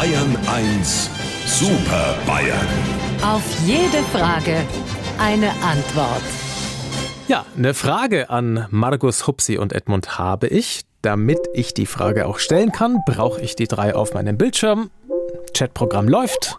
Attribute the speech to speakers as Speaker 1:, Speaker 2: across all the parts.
Speaker 1: Bayern 1 Super Bayern.
Speaker 2: Auf jede Frage eine Antwort.
Speaker 3: Ja, eine Frage an Markus Hupsi und Edmund habe ich. Damit ich die Frage auch stellen kann, brauche ich die drei auf meinem Bildschirm. Chatprogramm läuft.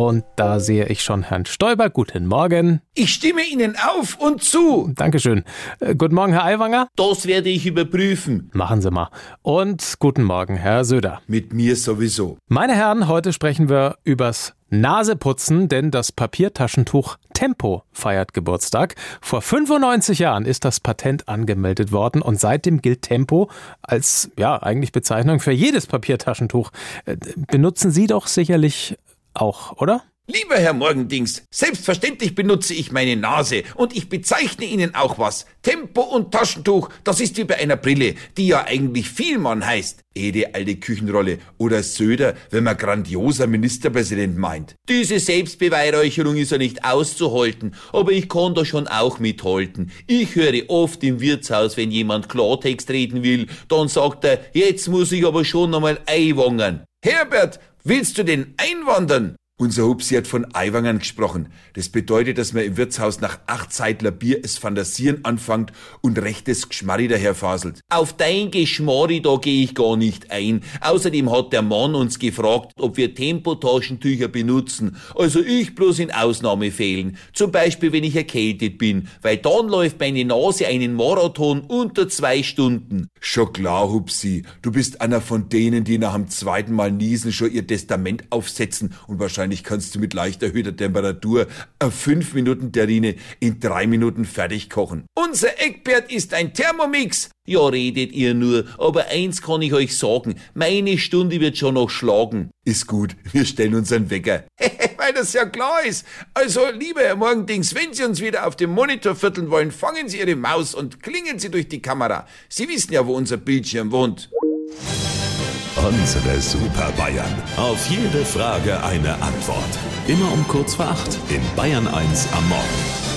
Speaker 3: Und da sehe ich schon Herrn Stoiber. Guten Morgen.
Speaker 4: Ich stimme Ihnen auf und zu.
Speaker 3: Dankeschön. Äh, guten Morgen, Herr Aiwanger.
Speaker 4: Das werde ich überprüfen.
Speaker 3: Machen Sie mal. Und guten Morgen, Herr Söder.
Speaker 4: Mit mir sowieso.
Speaker 3: Meine Herren, heute sprechen wir übers Naseputzen, denn das Papiertaschentuch Tempo feiert Geburtstag. Vor 95 Jahren ist das Patent angemeldet worden und seitdem gilt Tempo als ja eigentlich Bezeichnung für jedes Papiertaschentuch. Äh, Benutzen Sie doch sicherlich auch, oder?
Speaker 4: Lieber Herr Morgendings, selbstverständlich benutze ich meine Nase und ich bezeichne Ihnen auch was. Tempo und Taschentuch, das ist wie bei einer Brille, die ja eigentlich Vielmann heißt. Ede alte Küchenrolle oder Söder, wenn man grandioser Ministerpräsident meint. Diese Selbstbeweihräucherung ist ja nicht auszuhalten, aber ich kann da schon auch mithalten. Ich höre oft im Wirtshaus, wenn jemand Klartext reden will, dann sagt er, jetzt muss ich aber schon einmal einwangern. Herbert, willst du denn einwandern? Unser Hupsi hat von Eiwangern gesprochen. Das bedeutet, dass man im Wirtshaus nach acht Zeitler Bier es Fantasieren anfängt und rechtes Geschmarri daherfaselt. Auf dein Geschmarri, da gehe ich gar nicht ein. Außerdem hat der Mann uns gefragt, ob wir Tempotaschentücher benutzen. Also ich bloß in Ausnahmefällen. Zum Beispiel, wenn ich erkältet bin, weil dann läuft meine Nase einen Marathon unter zwei Stunden. Schon klar, Hupsi. Du bist einer von denen, die nach dem zweiten Mal niesen schon ihr Testament aufsetzen und wahrscheinlich Wahrscheinlich kannst du mit leicht erhöhter Temperatur eine 5 Minuten Terrine in 3 Minuten fertig kochen. Unser Eckbert ist ein Thermomix. Ja, redet ihr nur, aber eins kann ich euch sagen, meine Stunde wird schon noch schlagen. Ist gut, wir stellen unseren Wecker. Weil das ja klar ist. Also, lieber Herr Morgendings, wenn Sie uns wieder auf dem Monitor vierteln wollen, fangen Sie Ihre Maus und klingen Sie durch die Kamera. Sie wissen ja, wo unser Bildschirm wohnt.
Speaker 1: Unsere Super Bayern. Auf jede Frage eine Antwort. Immer um kurz vor acht in Bayern 1 am Morgen.